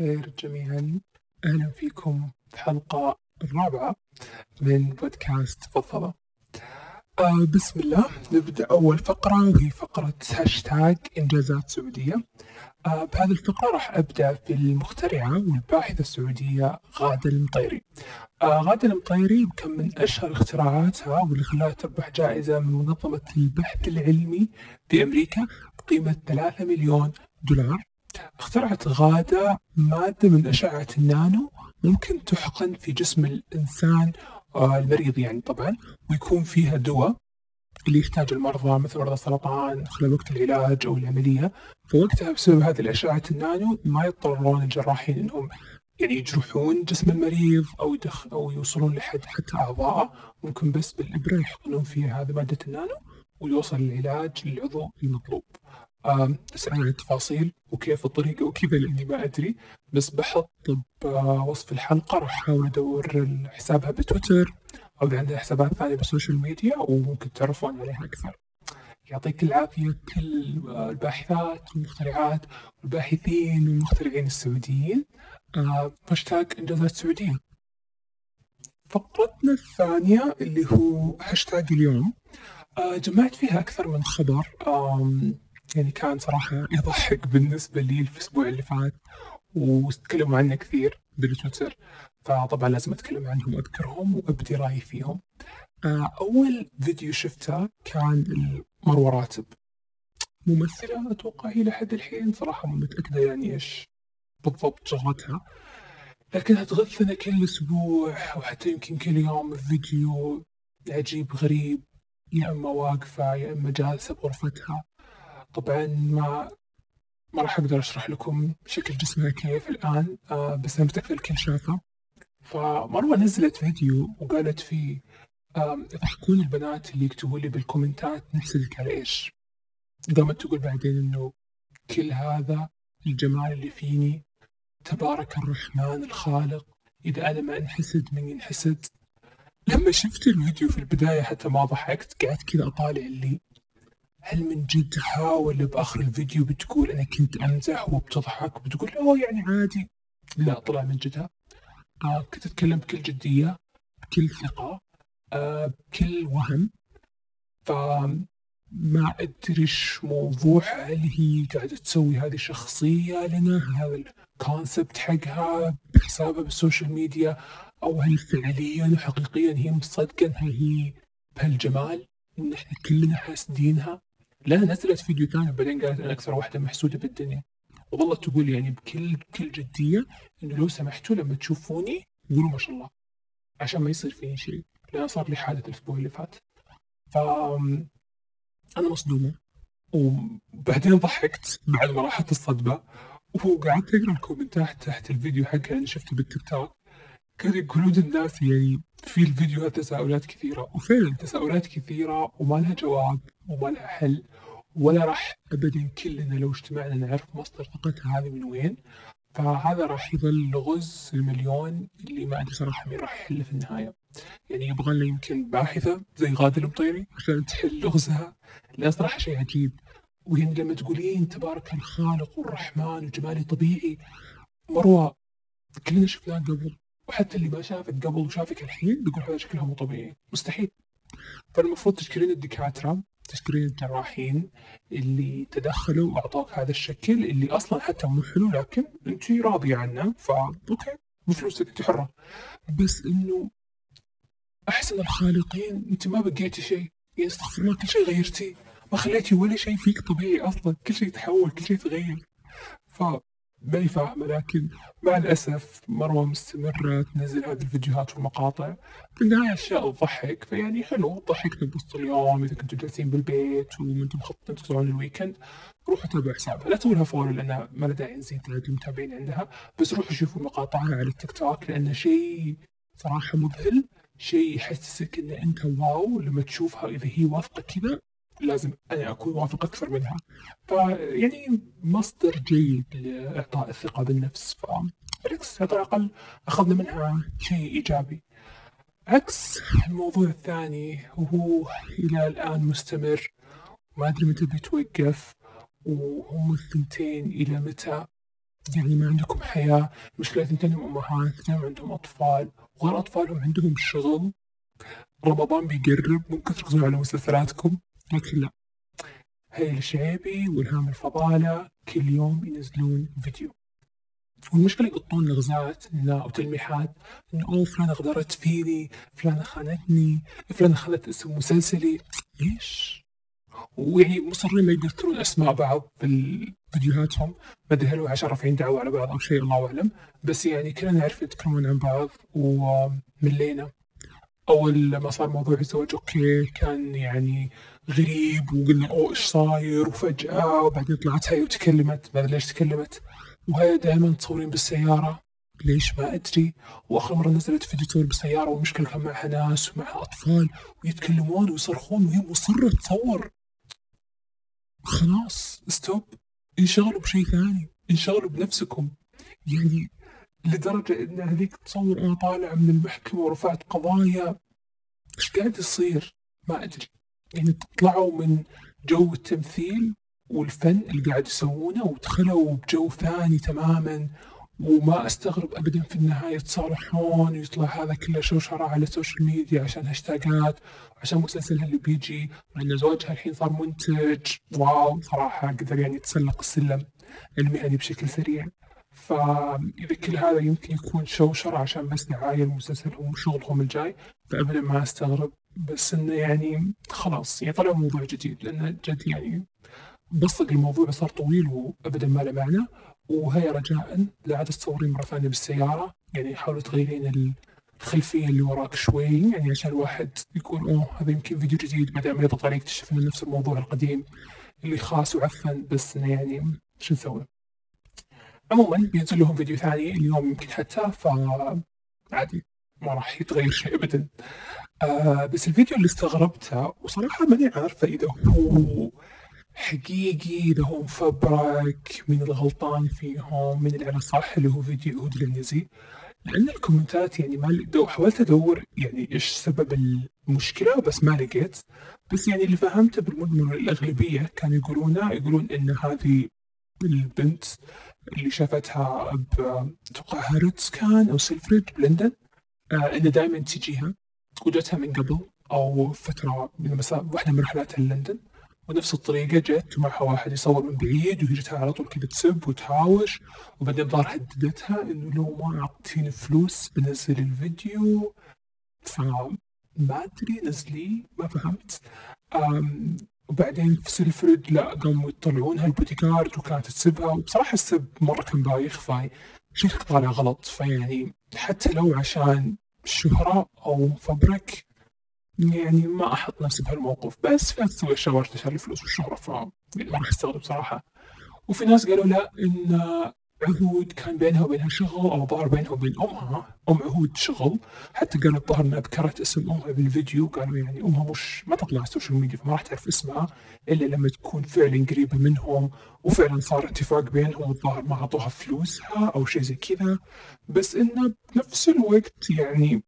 الخير جميعا. أهلا فيكم في الحلقة الرابعة من بودكاست فضفضة. آه بسم الله. نبدأ أول فقرة وهي فقرة هاشتاج إنجازات سعودية. آه بهذه الفقرة راح أبدأ في المخترعة والباحثة السعودية غادة المطيري. آه غادة المطيري كان من أشهر اختراعاتها واللي خلاها تربح جائزة من منظمة البحث العلمي في أمريكا بقيمة 3 مليون دولار. اخترعت غادة مادة من أشعة النانو ممكن تحقن في جسم الإنسان آه، المريض يعني طبعا ويكون فيها دواء اللي يحتاج المرضى مثل مرضى السرطان خلال وقت العلاج أو العملية. فوقتها بسبب هذه الأشعة النانو ما يضطرون الجراحين أنهم يعني يجرحون جسم المريض أو يدخ أو يوصلون لحد حتى أعضاءه. ممكن بس بالإبرة يحقنون فيها هذه مادة النانو ويوصل العلاج للعضو المطلوب. أسأل عن التفاصيل وكيف الطريقة وكذا لأني ما أدري بس بحط بوصف الحلقة راح أحاول أدور حسابها بتويتر أو إذا عندها حسابات ثانية بال social media وممكن تعرفون عليها أكثر. يعطيك العافية كل الباحثات والمخترعات والباحثين والمخترعين السعوديين. هاشتاج إنجازات سعودية. فقرتنا الثانية اللي هو هاشتاج اليوم. جمعت فيها أكثر من خبر. يعني كان صراحة يضحك بالنسبة لي الأسبوع اللي فات وتكلموا عنه كثير بالتويتر. فطبعا لازم أتكلم عنهم وأذكرهم وأبدي رأيي فيهم. آه، أول فيديو شفته كان مروة راتب. ممثلة أتوقع هي لحد الحين صراحة ما متأكدة يعني إيش بالضبط شغلتها. لكنها تغثنا كل أسبوع وحتى يمكن كل يوم فيديو عجيب غريب يا إما واقفة يا إما جالسة بغرفتها. طبعا ما ما راح أقدر أشرح لكم شكل جسمها كيف الآن آه بس أنا متاكد الكل شافه فمروة نزلت فيديو وقالت فيه يضحكون البنات اللي يكتبوا لي بالكومنتات نحسدك على إيش؟ قامت تقول بعدين إنه كل هذا الجمال اللي فيني تبارك الرحمن الخالق. إذا أنا ما انحسد من ينحسد. لما شفت الفيديو في البداية حتى ما ضحكت قعدت كذا أطالع اللي هل من جد تحاول بآخر الفيديو بتقول أنا كنت أمزح وبتضحك وبتقول أوه يعني عادي؟ لا طلع من جدها. آه كنت أتكلم بكل جدية بكل ثقة آه بكل وهم. فما أدري إيش موضوعها هل هي قاعدة تسوي هذه الشخصية لنا؟ هذا ال concept حقها بحسابها بال social media؟ أو هل فعليا وحقيقيا هي مصدقة أنها هي بهالجمال إن إحنا كلنا حاسدينها؟ لا نزلت فيديو ثاني وبعدين قالت أنا أكثر واحدة محسودة بالدنيا. وظلت تقول يعني بكل بكل جدية إنه لو سمحتوا لما تشوفوني قولوا ما شاء الله عشان ما يصير فيني شيء. لأن صار لي حادث الأسبوع اللي فات. ف أنا مصدومة. وبعدين ضحكت بعد ما راحت الصدمة. وقعدت أقرأ الكومنتات تحت الفيديو حقها اللي شفته بالتيك توك. كانوا يقولون الناس يعني في الفيديو تساؤلات كثيرة. وفعلا تساؤلات كثيرة وما لها جواب وما لها حل. ولا راح ابدا كلنا لو اجتمعنا نعرف مصدر ثقتها هذه من وين. فهذا راح يظل لغز المليون اللي ما أدري صراحة مين راح يحله في النهاية. يعني يبغى لنا يمكن باحثة زي غادة المطيري عشان تحل لغزها لأن صراحة شيء عجيب. ويعني لما تقولين تبارك الخالق والرحمن وجمالي طبيعي مروة كلنا شفناه قبل. وحتى اللي ما شافك قبل وشافك الحين بيقول هذا شكلها مو طبيعي. مستحيل. فالمفروض تشكرين الدكاترة. تشكرين الجراحين اللي تدخلوا واعطوك هذا الشكل اللي أصلا حتى مو حلو لكن انت راضية عنه فا okay بفلوسك انت حرة. بس إنه أحسن الخالقين أنت ما بقيتي شيء. يعني استغفر الله كل شيء غيرتيه ما خليتي ولا شيء فيك طبيعي أصلا. كل شيء تحول كل شيء تغير. ف ماني فاهمة لكن مع الأسف مروة مستمرة تنزل هذه الفيديوهات والمقاطع. النهاية أشياء تضحك فيعني حلو ضحكنا بوسط اليوم. إذا كنتوا جالسين بالبيت وأنتم مخططين تطلعون ال weekend روحوا تابعوا حسابها لا تسوي follow لأن ما له داعي نزيد عدد المتابعين عندها. بس روحوا شوفوا مقاطعها على التيك توك لأنه شيء صراحة مذهل شيء يحسسك إن أنت wow لما تشوفها إذا هي واثقة كذا. لازم أنا أكون واثق أكثر منها. فيعني مصدر جيد لإعطاء الثقة بالنفس فبالعكس على الأقل أخذنا منها شيء إيجابي. عكس الموضوع الثاني وهو إلى الآن مستمر ما أدري متى بيتوقف وهم الثنتين إلى متى. يعني ما عندكم حياة مشكلة اثنتين أمهات اثنين عندهم أطفال وغير أطفالهم عندهم شغل. رمضان بيقرب ممكن تركزون على مسلسلاتكم. لكن لا هي الشعيبي والهام الفضالة كل يوم ينزلون فيديو. والمشكلة يقطون لغزات أو تلميحات إنه أوه فلانة غدرت فيني، فلانة خانتني، فلانة خذت اسم مسلسلي، ليش؟ ويعني مصرين ما يذكرون أسماء بعض بفيديوهاتهم، ما أدري هل هو عشان رافعين دعوة على بعض أو شيء الله أعلم، بس يعني كلنا نعرف يتكلمون عن بعض وملينا. أول ما صار موضوع الزواج أوكي كان يعني غريب وقلنا أوه إيش صاير؟ وفجأة وبعدين طلعت هاي وتكلمت ما أدري ليش تكلمت. وهي دائما تصورين بالسيارة. ليش؟ ما أدري. وآخر مرة نزلت فيديو تصور بالسيارة والمشكلة كان معها ناس ومعها أطفال ويتكلمون ويصرخون وهي مصرة تصور. خلاص ستوب. انشغلوا بشيء ثاني. انشغلوا بنفسكم. يعني لدرجة إن هذيك تصور أنا طالع من المحكمة ورفعت قضايا. إيش قاعد يصير؟ ما أدري. يعني طلعوا من جو التمثيل والفن اللي قاعد يسوونه ودخلوا بجو ثاني تماما وما أستغرب ابدا في النهاية يتصالحون ويطلع هذا كله شوشرة على ال social media عشان هاشتاجات عشان مسلسلها اللي بيجي وان زوجها الحين صار منتج. wow صراحة قدر يعني يتسلق السلم المهني بشكل سريع. فإذا كل هذا يمكن يكون شوشرة عشان بس دعايه لمسلسلهم وشغلهم الجاي فابدا ما أستغرب. بس إنه يعني خلاص يعني طلع موضوع جديد لأنه جد يعني بسط الموضوع صار طويل وابدا ما له معنى. وهي رجاء لا عاد تصورين مرة ثانية بالسيارة يعني حاولوا تغيرين الخلفية اللي وراك شوي يعني عشان الواحد يقول أوه هذا يمكن فيديو جديد. بعدين ما يضغط عليك تكتشف انه نفس الموضوع القديم اللي خاص وعفن بس إنه يعني شو نسوي؟ عموما بينزل لهم فيديو ثاني اليوم يمكن حتى ف عادي ما راح يتغير شيء ابدا. آه بس الفيديو اللي استغربته وصراحة ماني عارفه إذا هو حقيقي إذا هو مفبرك من الغلطان فيهم من اللي على صح اللي هو فيديو يهود العنزي لأن الكومنتات يعني ما حاولت أدور يعني إيش سبب المشكلة بس ما لقيت. بس يعني اللي فهمته بالمجمل الأغلبية كانوا يقولونه يقولون إن هذه البنت اللي شافتها أتوقع هارودز كان أو سيلفريدجز بلندن. آه إنه دائما تجيها وجدتها من قبل أو فترة من واحدة من رحلاتها لندن ونفس الطريقة جت معها واحد يصور من بعيد وهي جتها على طول كذا تسب وتهاوش وبعدين ظهر هددتها إنه لو ما اعطيتيني فلوس بنزل الفيديو. فما أدري نزلي ما فهمت. وبعدين في سيلفريدجز لا قاموا يطلعونها البودي جارد وكانت تسبها وبصراحة السب مرة كان بايخ فاي. شكلك طالع غلط. فيعني حتى لو عشان الشهرة أو فبرك يعني ما أحط نفسي بهالموقف. بس ناس تسوي اشياء عشان الفلوس والشهره ف ما راح أستغرب صراحة. وفي ناس قالوا لا إن عهود كان بينها وبينها شغل أو ظهر بينها وبين أمها. أم عهود شغل. حتى قالوا الظاهر انها ذكرت اسم أمها بالفيديو. قالوا يعني أمها مش ما تطلع على ال social media فما راح تعرف اسمها إلا لما تكون فعلا قريبة منهم. وفعلا صار اتفاق بينهم والظاهر ما أعطوها فلوسها أو شيء زي كذا. بس انه بنفس الوقت يعني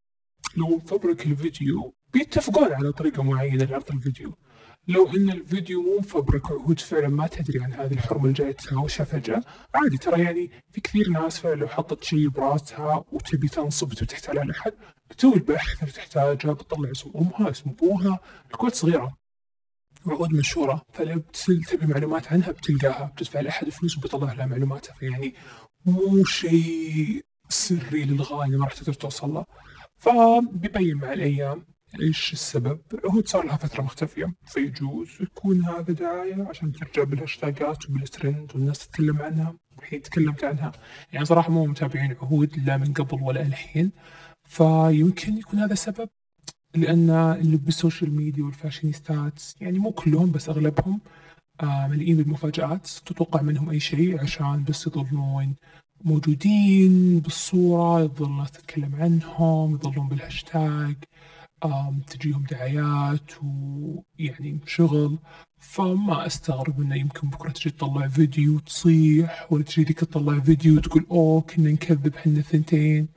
لو مفبرك الفيديو بيتفقون على طريقة معينة لعرض الفيديو. لو إن الفيديو مو مفبرك وعهود فعلا ما تدري عن هذه الحرمه اللي جاية تهاوشها فجأة. عادي ترى يعني في كثير ناس فعلا لو حطت شيء براسها وتبي تنصب وتبي تحتال على أحد بتسوي البحث اللي تحتاجه بتطلع اسم أمها اسم أبوها الكويت صغيرة. وعهود مشهورة فلو تبي معلومات عنها بتلقاها بتدفع لأحد فلوس وبيطلع لها معلوماتها فيعني مو شيء سري للغاية ما راح تقدر توصل له. فبيبين مع الأيام إيش السبب؟ هو صار لها فترة مختفية. فيجوز يكون هذا دعاية عشان ترجع بالهاشتاجات وبالترند والناس تتكلم عنها. الحين تكلمت عنها. يعني صراحة مو متابعين عهود لا من قبل ولا الحين. فيمكن يكون هذا سبب. لأن اللي بال social media والفاشينيستات يعني مو كلهم بس أغلبهم آه مليئين بالمفاجآت. تتوقع منهم أي شيء عشان بس يظلون موجودين بالصورة يظل الناس تتكلم عنهم يظلون بالهاشتاج. تجيهم دعايات ويعني شغل فما أستغرب إنه يمكن بكرة تجي تطلع فيديو وتصيح ولا تجي ذيك تطلع فيديو وتقول أوه كنا نكذب إحنا الثنتين.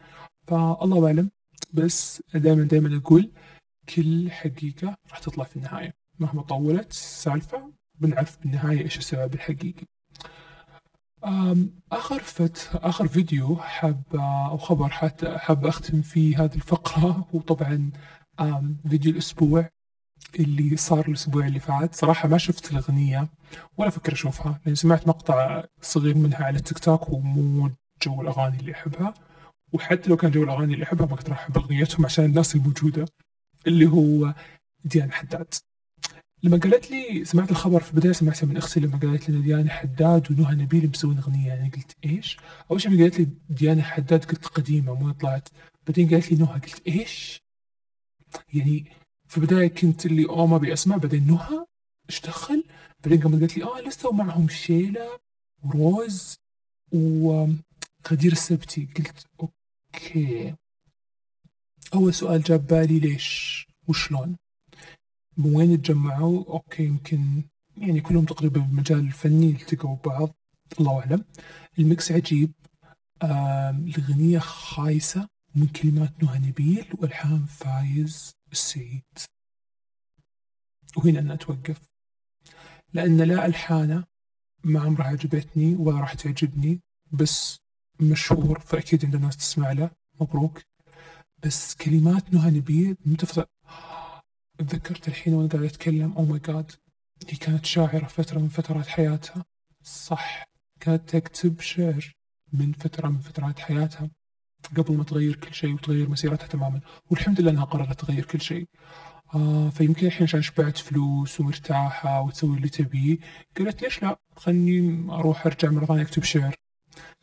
فالله أعلم بس دائما دائما أقول كل حقيقة راح تطلع في النهاية. مهما طولت السالفه بنعرف بالنهاية إيش السبب الحقيقي. آخر فت آخر فيديو حاب أو خبر حتى حاب أختم فيه هذه الفقرة هو طبعًا آمم، فيديو الأسبوع اللي صار الأسبوع اللي فات، صراحة ما شُفت الأغنية ولا أفكر أشوفها، لإني سمعت مقطع صغير منها على التيك توك ومو جو الأغاني اللي أحبها، وحتى لو كان جو الأغاني اللي أحبها ما كنت راح أحب أغنيتهم عشان الناس الموجودة اللي هو ديانا حداد. لما قالت لي سمعت الخبر في البداية سمعته من أختي لما قالت لي ديانا حداد ونهى نبيل مسوين أغنية يعني قلت إيش؟ أول شي لما قالت لي ديانا حداد قلت قديمة مو طلعت بعدين قالت لي نهى قلت إيش؟ يعني في البداية كنت اللي أوه ما أبي أسمع بعدين نهى إيش دخل؟ بعدين قامت قالت لي آه لسه معهم شيلة وروز وغدير السبتي قلت okay أول سؤال جاب بالي ليش؟ وشلون؟ من وين تجمعوا؟ okay يمكن يعني كلهم تقريبا بالمجال الفني التقوا ببعض الله أعلم ال mix عجيب الأغنية خايسة من كلمات نهى نبيل وألحان فايز السعيد وهنا أنا أتوقف لأن لا ألحانه ما عمرها عجبتني ولا راح تعجبني. بس مشهور فأكيد عند ناس تسمع له. مبروك. بس كلمات نهى نبيل متفق. تذكرت الحين وأنا قاعد أتكلم. أو ماي جاد هي كانت شاعرة فترة من فترات حياتها. صح. كانت تكتب شعر من فترة من فترات حياتها. قبل ما تغير كل شيء وتغير مسيرتها تماما. والحمد لله أنها قررت تغير كل شيء. آه فيمكن الحين عشان شبعت فلوس ومرتاحة وتسوي اللي تبيه قالت ليش لا؟ خلني أروح أرجع مرة ثانية أكتب شعر.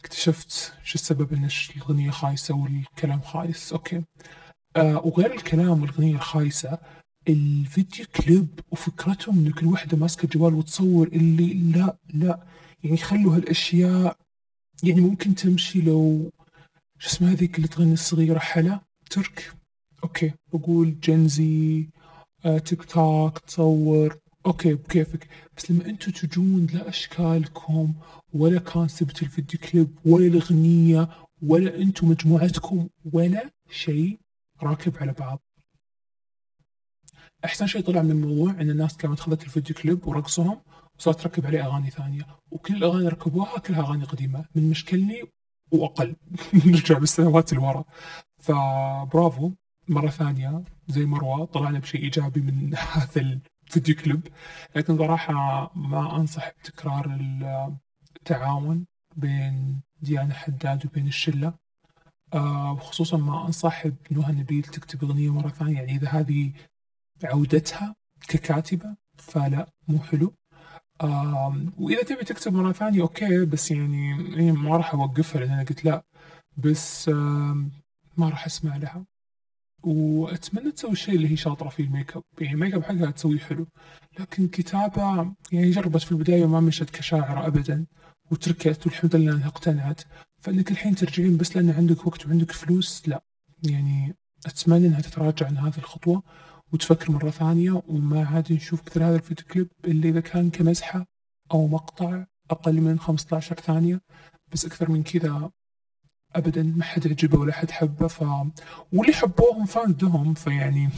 اكتشفت شو السبب؟ إن الأغنية خايسة والكلام خايس. okay. آه وغير الكلام والأغنية الخايسة ال video clip وفكرتهم إن كل وحدة ماسكة جوال وتصور اللي لا لا. يعني خلوا هالأشياء يعني ممكن تمشي لو شو اسمها هذيك اللي تغني الصغيرة؟ حلا؟ ترك؟ okay. بقول Gen Z آه تيك توك تصور. okay بكيفك. بس لما أنتوا تجون لا أشكالكم ولا concept الفيديو كليب ولا الأغنية ولا أنتوا مجموعتكم ولا شيء راكب على بعض. أحسن شيء طلع من الموضوع إن الناس كانت أخذت الفيديو كليب ورقصهم وصارت تركب عليه أغاني ثانية. وكل الأغاني ركبوها كلها أغاني قديمة. من مشكلني وأقل نرجع بالسنوات اللي فبرافو مرة ثانية زي مروة طلعنا بشيء إيجابي من هذا الفيديو كليب. لكن صراحة ما أنصح بتكرار التعاون بين ديانا حداد وبين الشلة. آه وخصوصا ما أنصح بنهى نبيل تكتب أغنية مرة ثانية يعني إذا هذه عودتها ككاتبة فلا مو حلو. وإذا تبي تكتب مرة ثانية okay بس يعني إيه ما راح أوقفها لأن أنا قلت لا. بس ما راح أسمع لها. وأتمنى تسوي الشيء اللي هي شاطرة فيه الميك أب. يعني الميك أب حقها تسويه حلو. لكن كتابة يعني جربت في البداية وما مشت كشاعرة أبدا وتركت والحمد لله أنها اقتنعت. فإنك الحين ترجعين بس لأن عندك وقت وعندك فلوس لا. يعني أتمنى أنها تتراجع عن هذه الخطوة. وتفكر مرة ثانية وما عاد نشوف مثل هذا الفيديو كليب اللي إذا كان كمزحة أو مقطع أقل من 15 ثانية بس أكثر من كذا أبدا ما حد عجبه ولا حد حبه ف واللي حبوهم فاندهم فيعني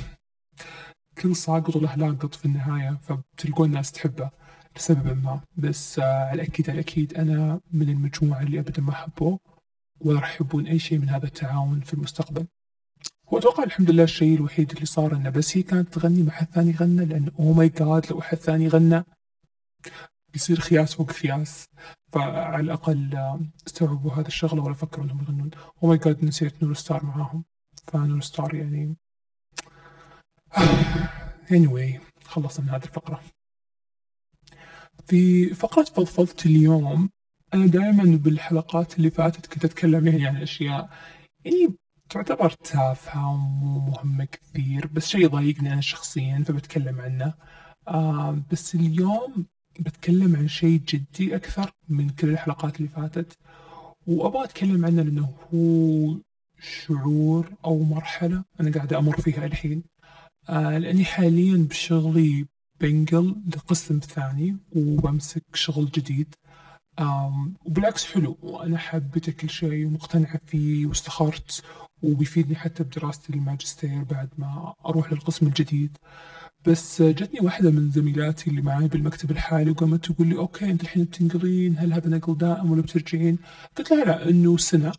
كل ساقط وله لاقط في النهاية فبتلقون الناس تحبه لسبب ما. بس آه، على الأكيد على الأكيد أنا من المجموعة اللي أبدا ما حبوه ولا راح يحبون أي شيء من هذا التعاون في المستقبل. واتوقع الحمد لله الشيء الوحيد اللي صار إنه بس هي كانت تغني ما حد ثاني غنى لأن أو ماي جاد لو حد ثاني غنى بيصير خياس فوق خياس. فعلى الأقل استوعبوا هذا الشغلة ولا فكروا إنهم يغنون. oh my God نسيت نور ستار معاهم. فنور ستار يعني anyway خلصنا من هذه الفقرة. في فقرة فضفضت اليوم أنا دائما بالحلقات اللي فاتت كنت أتكلم يعني عن أشياء يعني تعتبر تافهة ومو مهمة كثير بس شيء ضايقني أنا شخصيا فبتكلم عنه. آه بس اليوم بتكلم عن شيء جدي أكثر من كل الحلقات اللي فاتت وأبغى أتكلم عنه لأنه هو شعور أو مرحلة أنا قاعد أمر فيها الحين. آه لأني حاليا بشغلي بنقل لقسم ثاني وبمسك شغل جديد. وبالعكس حلو. وأنا حبيته كل شيء ومقتنعة فيه واستخرت وبيفيدني حتى بدراستي للماجستير بعد ما أروح للقسم الجديد. بس جتني واحدة من زميلاتي اللي معي بالمكتب الحالي وقامت تقول لي أوكي أنت الحين بتنقلين هل هذا نقل دائم ولا بترجعين؟ قلت لها لا إنه سنة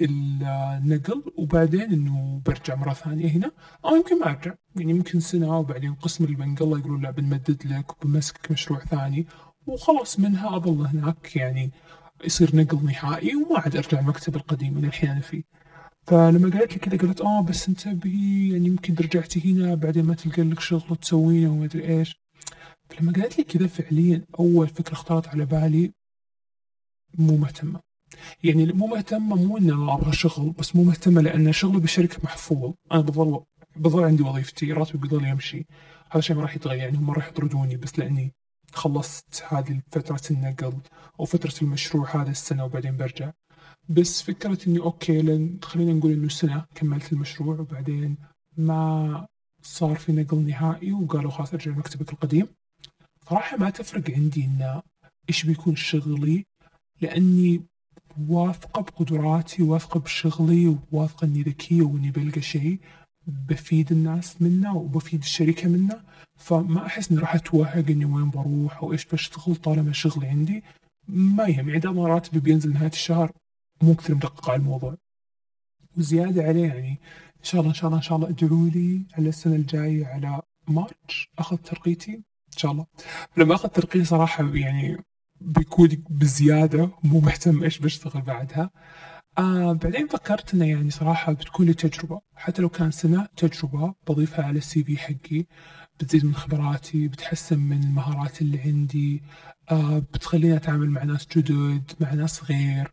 النقل وبعدين إنه برجع مرة ثانية هنا. أو يمكن ما أرجع يعني يمكن سنة وبعدين قسم اللي بنقله يقولون لا بنمدد لك وبنمسكك مشروع ثاني. وخلاص منها أظل هناك يعني يصير نقل نهائي وما عاد أرجع المكتب القديم اللي الحين أنا فيه. فلما قالت لي كذا قلت آه بس انتبهي يعني يمكن رجعتي هنا بعدين ما تلقى لك شغل تسوينه وما أدري إيش. فلما قالت لي كذا فعليا أول فكرة خطرت على بالي مو مهتمة. يعني مو مهتمة مو ان أنا أبغى شغل بس مو مهتمة لأن شغلي بالشركة محفوظ. أنا بظل بظل عندي وظيفتي راتبي بيظل يمشي. هذا الشيء ما راح يتغير يعني هم راح يطردوني بس لأني خلصت هذه فترة النقل أو فترة المشروع هذا السنة وبعدين برجع. بس فكرة إني أوكي لن خلينا نقول إنه سنة كملت المشروع وبعدين ما صار في نقل نهائي وقالوا خلاص أرجع لمكتبك القديم. صراحة ما تفرق عندي إن إيش بيكون شغلي لأني واثقة بقدراتي واثقة بشغلي وواثقة إني ذكية وإني بلقى شيء. بفيد الناس منه وبفيد الشركة منه فما أحس إني راح أتوهق إني وين بروح أو إيش بشتغل طالما شغلي عندي. ما يهمني إذا ما راتبي بينزل نهاية الشهر مو كثير مدقق على الموضوع. وزيادة عليه يعني إن شاء الله إن شاء الله إن شاء الله ادعوا لي على السنة الجاية على مارش أخذ ترقيتي إن شاء الله. لما أخذ ترقية صراحة يعني بيكون بزيادة مو مهتم إيش بشتغل بعدها. آه بعدين فكرت إنه يعني صراحة بتكون لي تجربة. حتى لو كان سنة تجربة بضيفها على السي في حقي بتزيد من خبراتي بتحسن من المهارات اللي عندي آه بتخليني أتعامل مع ناس جدد مع ناس غير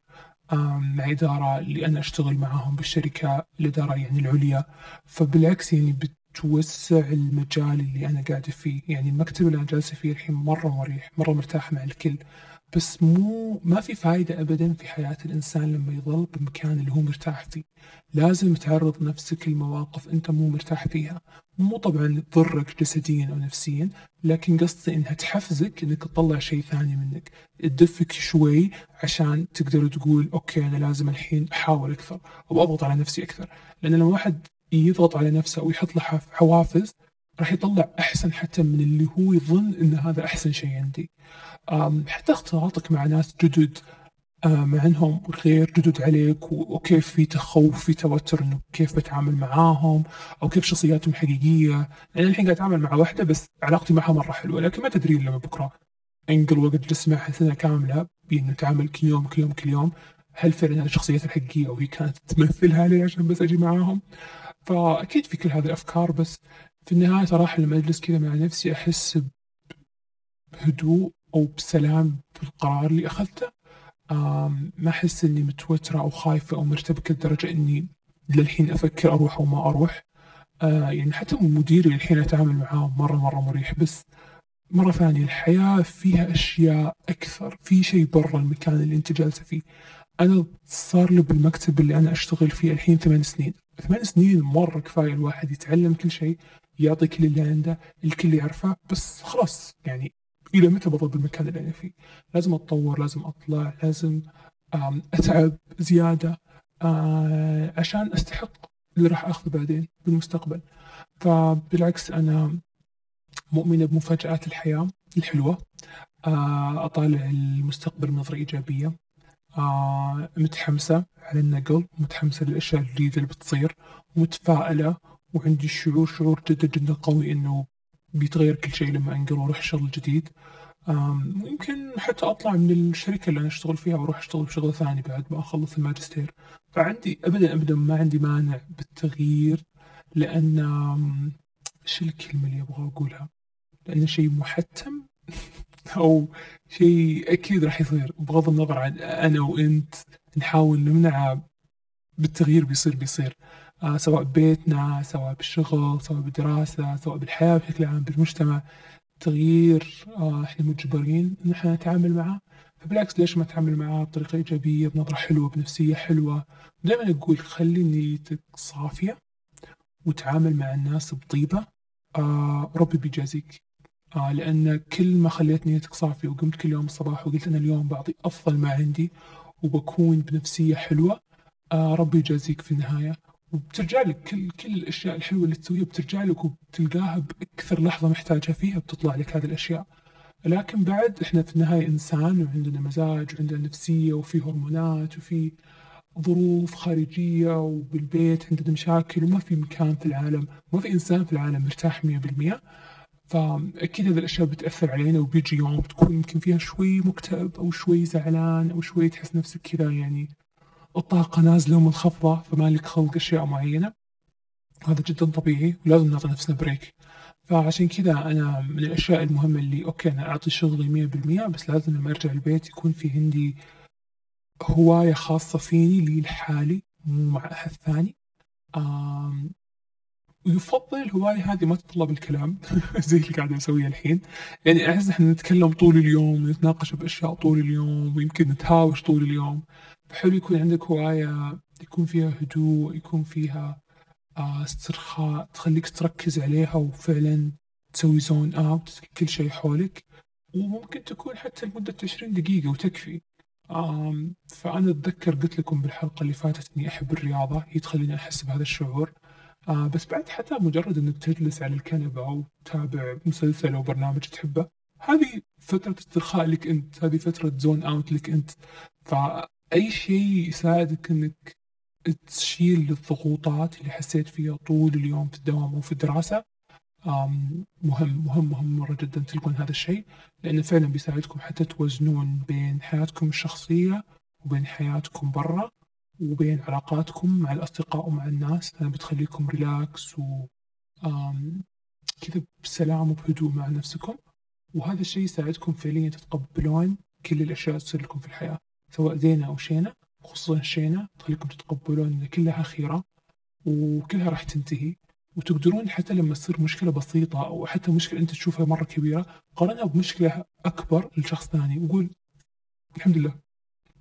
مع إدارة اللي أنا أشتغل معاهم بالشركة الإدارة يعني العليا. فبالعكس يعني بتوسع المجال اللي أنا قاعد فيه. يعني المكتب اللي أنا جالسة فيه الحين مرة مريح مرة مرتاح مع الكل. بس مو ما في فايدة أبدا في حياة الإنسان لما يظل بمكان اللي هو مرتاح فيه. لازم تعرض نفسك لمواقف أنت مو مرتاح فيها. مو طبعا تضرك جسديا أو نفسيا لكن قصدي إنها تحفزك إنك تطلع شيء ثاني منك. تدفك شوي عشان تقدر تقول أوكي أنا لازم الحين أحاول أكثر أو أضغط على نفسي أكثر. لأن لما واحد يضغط على نفسه أو يحط له حوافز راح يطلع أحسن حتى من اللي هو يظن إن هذا أحسن شيء عندي. حتى اختلاطك مع ناس جدد مع انهم غير جدد عليك وكيف في تخوف في توتر إنه كيف بتعامل معاهم أو كيف شخصياتهم حقيقية. يعني الحين قاعد أتعامل مع واحدة بس علاقتي معها مرة حلوة لكن ما تدري إلا بكرة انقل وقت جلس معها سنه كاملة بإنه نتعامل كل يوم كل يوم كل يوم. هل فعلا هذه شخصيتها الحقيقية أو هي كانت تمثلها لي عشان بس أجي معاهم؟ فأكيد في كل هذه الأفكار بس في النهاية صراحة لما اجلس كذا مع نفسي أحس بهدوء أو بسلام في القرار اللي أخذته. ما أحس إني متوترة أو خايفة أو مرتبكة لدرجة إني للحين أفكر أروح أو ما أروح. آه، يعني حتى مديري الحين أتعامل معاه مرة مرة مريح بس مرة ثانية الحياة فيها أشياء أكثر في شيء برا المكان اللي أنت جالسة فيه. أنا صار لي بالمكتب اللي أنا أشتغل فيه الحين ثمان سنين. ثمان سنين مرة كفاية الواحد يتعلم كل شيء يعطي كل اللي عنده الكل يعرفه بس خلاص يعني إلى متى بظل بالمكان اللي أنا فيه؟ لازم أتطور لازم أطلع لازم أتعب زيادة آه، عشان أستحق اللي راح أخذه بعدين بالمستقبل. فبالعكس أنا مؤمنة بمفاجآت الحياة الحلوة آه، أطالع المستقبل بنظرة إيجابية آه، متحمسة على النقل متحمسة للأشياء الجديدة اللي بتصير ومتفائله وعندي شعور شعور جدا جدا قوي إنه بيتغير كل شيء لما أنقل وأروح شغل جديد. ممكن حتى أطلع من الشركة اللي أنا أشتغل فيها وأروح أشتغل بشغل ثاني بعد ما أخلص الماجستير. فعندي ابدا ابدا ما عندي مانع بالتغيير لأن إيش الكلمة اللي أبغى أقولها؟ لأنه شيء محتم أو شيء أكيد راح يصير. بغض النظر عن أنا وأنت نحاول نمنعه بالتغيير بيصير بيصير. سواء ببيتنا سواء بالشغل سواء بالدراسة سواء بالحياة بشكل عام بالمجتمع. تغيير آه، إحنا مجبرين إن إحنا نتعامل معه. فبالعكس ليش ما نتعامل معاه بطريقة إيجابية بنظرة حلوة بنفسية حلوة. دائما أقول خلي نيتك صافية وتعامل مع الناس بطيبة. آه ربي بيجازيك. آه لأن كل ما خليت نيتك صافية وقمت كل يوم الصباح وقلت أنا اليوم بعطي أفضل ما عندي وبكون بنفسية حلوة آه ربي يجازيك في النهاية. وبترجع لك كل كل الأشياء الحلوة اللي تسويها بترجع لك وبتلقاها بأكثر لحظة محتاجها فيها بتطلع لك هذه الأشياء. لكن بعد إحنا في النهاية إنسان وعندنا مزاج وعندنا نفسية وفي هرمونات وفي ظروف خارجية وبالبيت عندنا مشاكل وما في مكان في العالم ما في إنسان في العالم مرتاح مية بالمية. فأكيد هذه الأشياء بتأثر علينا وبيجي يوم بتكون يمكن فيها شوي مكتئب أو شوي زعلان أو شوي تحس نفسك كذا يعني الطاقة نازلة ومنخفضة فما لك خلق أشياء معينة. هذا جدا طبيعي ولازم نعطي نفسنا بريك. فعشان كذا أنا من الأشياء المهمة اللي أوكي أنا أعطي شغلي مية بالمية بس لازم لما أرجع البيت يكون في عندي هواية خاصة فيني لي لحالي مو مع أحد ثاني. ويفضل الهواية هذه ما تتطلب الكلام. زي اللي قاعد أسويه الحين. يعني أحس إحنا نتكلم طول اليوم ونتناقش بأشياء طول اليوم ويمكن نتهاوش طول اليوم. فحلو يكون عندك هواية يكون فيها هدوء يكون فيها آه استرخاء تخليك تركز عليها وفعلا تسوي zone out كل شيء حولك. وممكن تكون حتى لمدة 20 دقيقة وتكفي. فأنا أتذكر قلت لكم بالحلقة اللي فاتت إني أحب الرياضة. هي تخليني أحس بهذا الشعور. آه بس بعد حتى مجرد إنك تجلس على الكنبة أو تتابع مسلسل أو برنامج تحبه هذه فترة استرخاء لك أنت هذه فترة zone out لك أنت. فأي شيء يساعدك إنك تشيل الضغوطات اللي حسيت فيها طول اليوم في الدوام أو في الدراسة آم مهم مهم مهم مرة جدا تلقون هذا الشيء لأنه فعلا بيساعدكم حتى توازنون بين حياتكم الشخصية وبين حياتكم برا. وبين علاقاتكم مع الأصدقاء ومع الناس لأنها بتخليكم ريلاكس و كذا بسلام وبهدوء مع نفسكم. وهذا الشيء يساعدكم فعليا تتقبلون كل الأشياء اللي تصير لكم في الحياة سواء زينة أو شينة خصوصا الشينة تخليكم تتقبلون إن كلها خيرة وكلها راح تنتهي. وتقدرون حتى لما تصير مشكلة بسيطة أو حتى مشكلة أنت تشوفها مرة كبيرة قارنها بمشكلة أكبر لشخص ثاني وقول الحمد لله.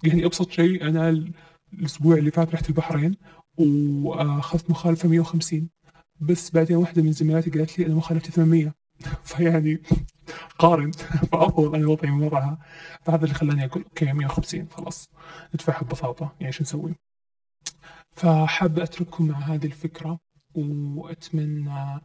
يعني أبسط شيء أنا الأسبوع اللي فات رحت البحرين وأخذت مخالفة 150 بس بعدين واحدة من زميلاتي قالت لي أنا مخالفتي 800 فيعني قارن. فأفضل أنا وضعي من وضعها فهذا اللي خلاني أقول okay 150 خلاص. ندفعها ببساطة. يعني شو نسوي؟ فحاب أترككم مع هذه الفكرة وأتمنى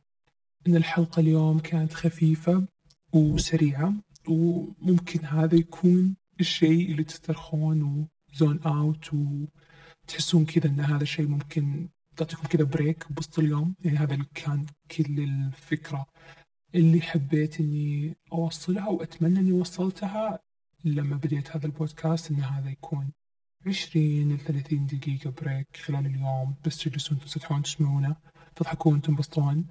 أن الحلقة اليوم كانت خفيفة وسريعة وممكن هذا يكون الشيء اللي تسترخون و zone out وتحسون كذا أن هذا الشيء ممكن تعطيكم كذا break بوسط اليوم. يعني هذا كان كل الفكرة اللي حبيت إني أوصلها وأتمنى إني وصلتها لما بديت هذا البودكاست إن هذا يكون عشرين لثلاثين دقيقة break خلال اليوم. بس تجلسون تنسدحون تسمعونه تضحكون تنبسطون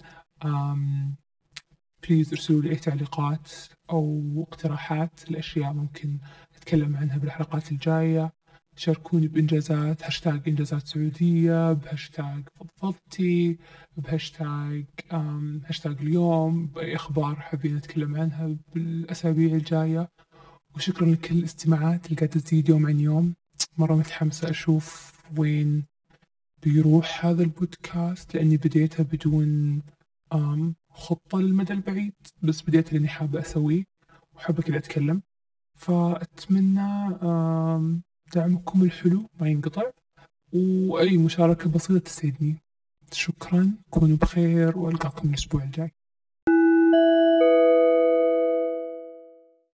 please ارسلوا لي أي تعليقات أو اقتراحات لأشياء ممكن نتكلم عنها بالحلقات الجاية. شاركوني بإنجازات هاشتاج إنجازات سعودية بهاشتاج فضفضتي بهاشتاج هاشتاج اليوم بأي أخبار حابين نتكلم عنها بالأسابيع الجاية. وشكرا لكل الاستماعات اللي قاعدة تزيد يوم عن يوم. مرة متحمسة أشوف وين بيروح هذا البودكاست لأني بديتها بدون خطة للمدى البعيد بس بديت لأني حابة أسويه وحابة كذا أتكلم. فأتمنى دعمكم الحلو ما ينقطع وأي مشاركة بسيطة تسعدني. شكرا كونوا بخير وألقاكم الأسبوع الجاي.